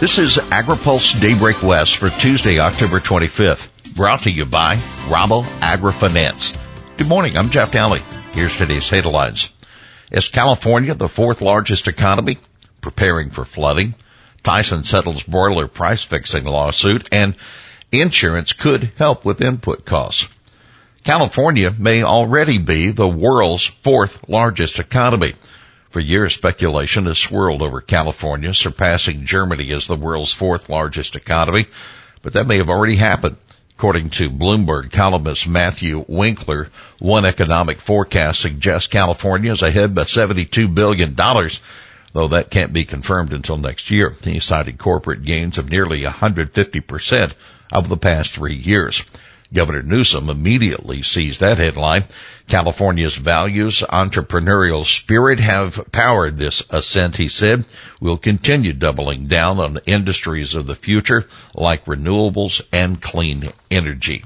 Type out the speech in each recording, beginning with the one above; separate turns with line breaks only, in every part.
This is AgriPulse Daybreak West for Tuesday, October 25th, brought to you by Rabo AgriFinance. Good morning, I'm Jeff Daly. Here's today's headlines. Is California the fourth largest economy? Preparing for flooding. Tyson settles broiler price fixing lawsuit and insurance could help with input costs. California may already be the world's fourth largest economy. For years, speculation has swirled over California, surpassing Germany as the world's fourth largest economy, but that may have already happened. According to Bloomberg columnist Matthew Winkler, one economic forecast suggests California is ahead by $72 billion, though that can't be confirmed until next year. He cited corporate gains of nearly 150% over the past three years. Governor Newsom immediately seized that headline. California's values, entrepreneurial spirit have powered this ascent, he said. We'll continue doubling down on industries of the future like renewables and clean energy.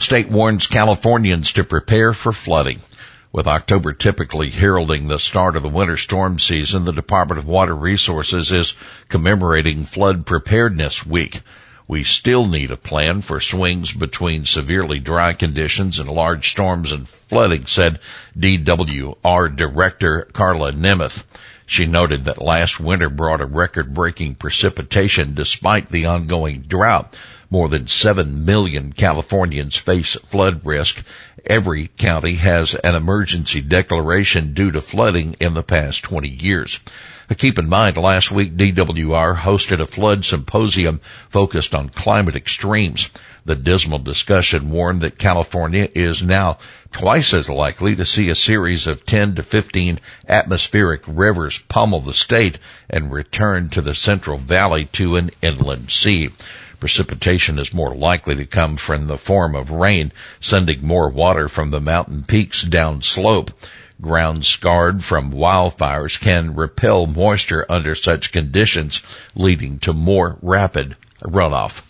State warns Californians to prepare for flooding. With October typically heralding the start of the winter storm season, the Department of Water Resources is commemorating Flood Preparedness Week. We still need a plan for swings between severely dry conditions and large storms and flooding, said DWR Director Carla Nemeth. She noted that last winter brought a record-breaking precipitation despite the ongoing drought. More than 7 million Californians face flood risk. Every county has an emergency declaration due to flooding in the past 20 years. Keep in mind, last week DWR hosted a flood symposium focused on climate extremes. The dismal discussion warned that California is now twice as likely to see a series of 10 to 15 atmospheric rivers pummel the state and return to the Central Valley to an inland sea. Precipitation is more likely to come from the form of rain, sending more water from the mountain peaks down slope. Ground scarred from wildfires can repel moisture under such conditions, leading to more rapid runoff.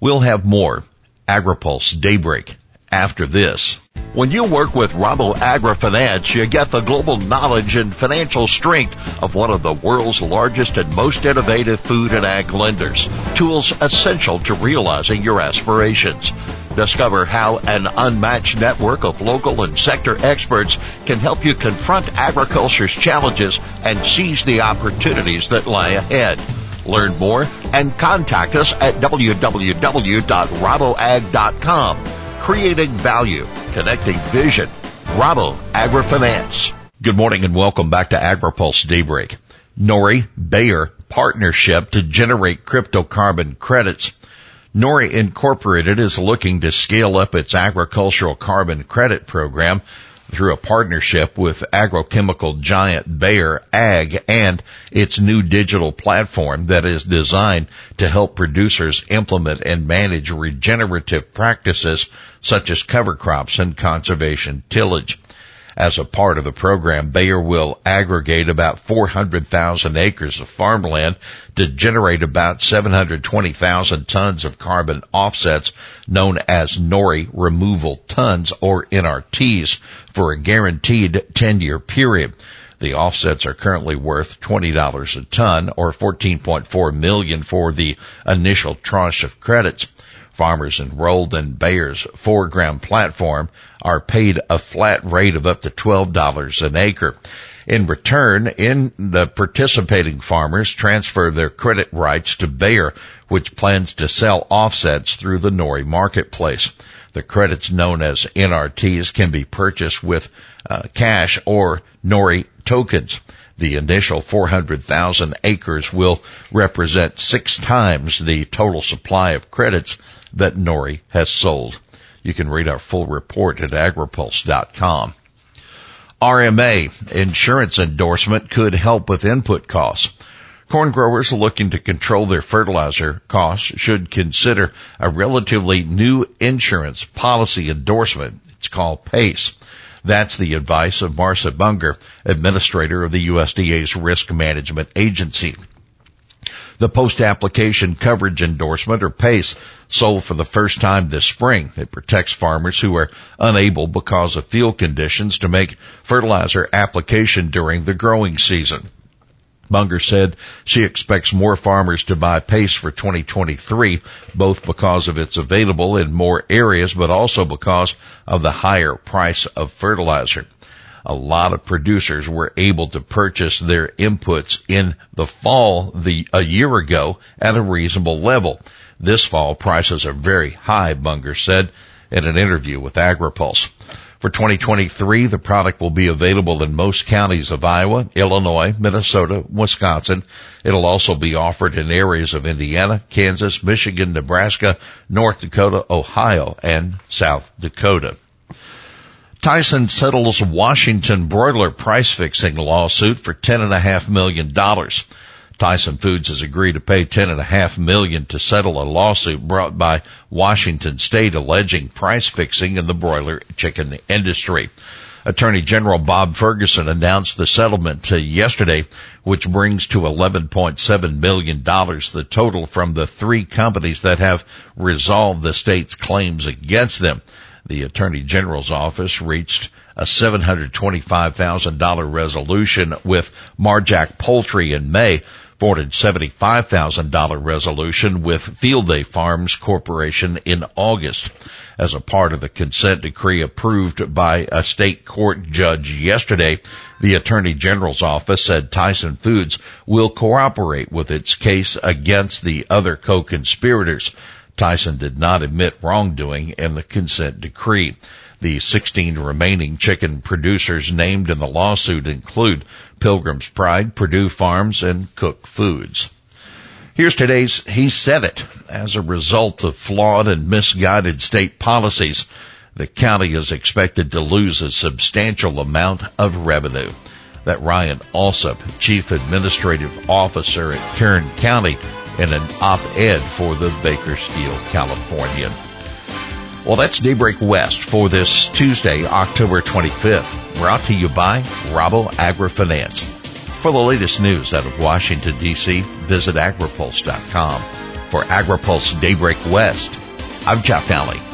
We'll have more AgriPulse Daybreak after this. When you work with Rabo AgriFinance, you get the global knowledge and financial strength of one of the world's largest and most innovative food and ag lenders. Tools essential to realizing your aspirations. Discover how an unmatched network of local and sector experts can help you confront agriculture's challenges and seize the opportunities that lie ahead. Learn more and contact us at www.raboag.com. Creating value, connecting vision. Rabo AgriFinance. Good morning and welcome back to AgriPulse Daybreak. Nori Bayer partnership to generate cryptocarbon credits Nori Incorporated is looking to scale up its agricultural carbon credit program through a partnership with agrochemical giant Bayer Ag and its new digital platform that is designed to help producers implement and manage regenerative practices such as cover crops and conservation tillage. As a part of the program, Bayer will aggregate about 400,000 acres of farmland to generate about 720,000 tons of carbon offsets known as NORI removal tons or NRTs for a guaranteed 10 year period. The offsets are currently worth $20 a ton or 14.4 million for the initial tranche of credits. Farmers enrolled in Bayer's gram platform are paid a flat rate of up to $12 an acre. In return, in the participating farmers transfer their credit rights to Bayer, which plans to sell offsets through the Nori marketplace. The credits known as NRTs can be purchased with uh, cash or Nori tokens. The initial 400,000 acres will represent six times the total supply of credits that Nori has sold. You can read our full report at agripulse.com. RMA insurance endorsement could help with input costs. Corn growers looking to control their fertilizer costs should consider a relatively new insurance policy endorsement. It's called PACE. That's the advice of Marcia Bunger, administrator of the USDA's risk management agency. The post-application coverage endorsement or PACE sold for the first time this spring. It protects farmers who are unable because of field conditions to make fertilizer application during the growing season. Bunger said she expects more farmers to buy Pace for 2023, both because of its available in more areas, but also because of the higher price of fertilizer. A lot of producers were able to purchase their inputs in the fall the, a year ago at a reasonable level. This fall prices are very high, Bunger said in an interview with AgriPulse. For 2023, the product will be available in most counties of Iowa, Illinois, Minnesota, Wisconsin. It'll also be offered in areas of Indiana, Kansas, Michigan, Nebraska, North Dakota, Ohio, and South Dakota. Tyson settles Washington broiler price fixing lawsuit for $10.5 million. Tyson Foods has agreed to pay ten and a half million to settle a lawsuit brought by Washington State alleging price fixing in the broiler chicken industry. Attorney General Bob Ferguson announced the settlement yesterday, which brings to $11.7 million the total from the three companies that have resolved the state's claims against them. The Attorney General's office reached a $725,000 resolution with Mar-Jac Poultry in May $475,000 resolution with Fieldale Farms Corporation in August. As a part of the consent decree approved by a state court judge yesterday, the Attorney General's office said Tyson Foods will cooperate with its case against the other co-conspirators. Tyson did not admit wrongdoing in the consent decree. The 16 remaining chicken producers named in the lawsuit include Pilgrim's Pride, Perdue Farms, and Koch Foods. Here's today's He Said It. As a result of flawed and misguided state policies, the county is expected to lose a substantial amount of revenue. That Ryan Alsop, Chief Administrative Officer at Kern County, in an op-ed for the Bakersfield Californian. Well, that's Daybreak West for this Tuesday, October 25th. Brought to you by Rabo AgriFinance. For the latest news out of Washington, D.C., visit agripulse.com. For AgriPulse Daybreak West, I'm Jeff Alley.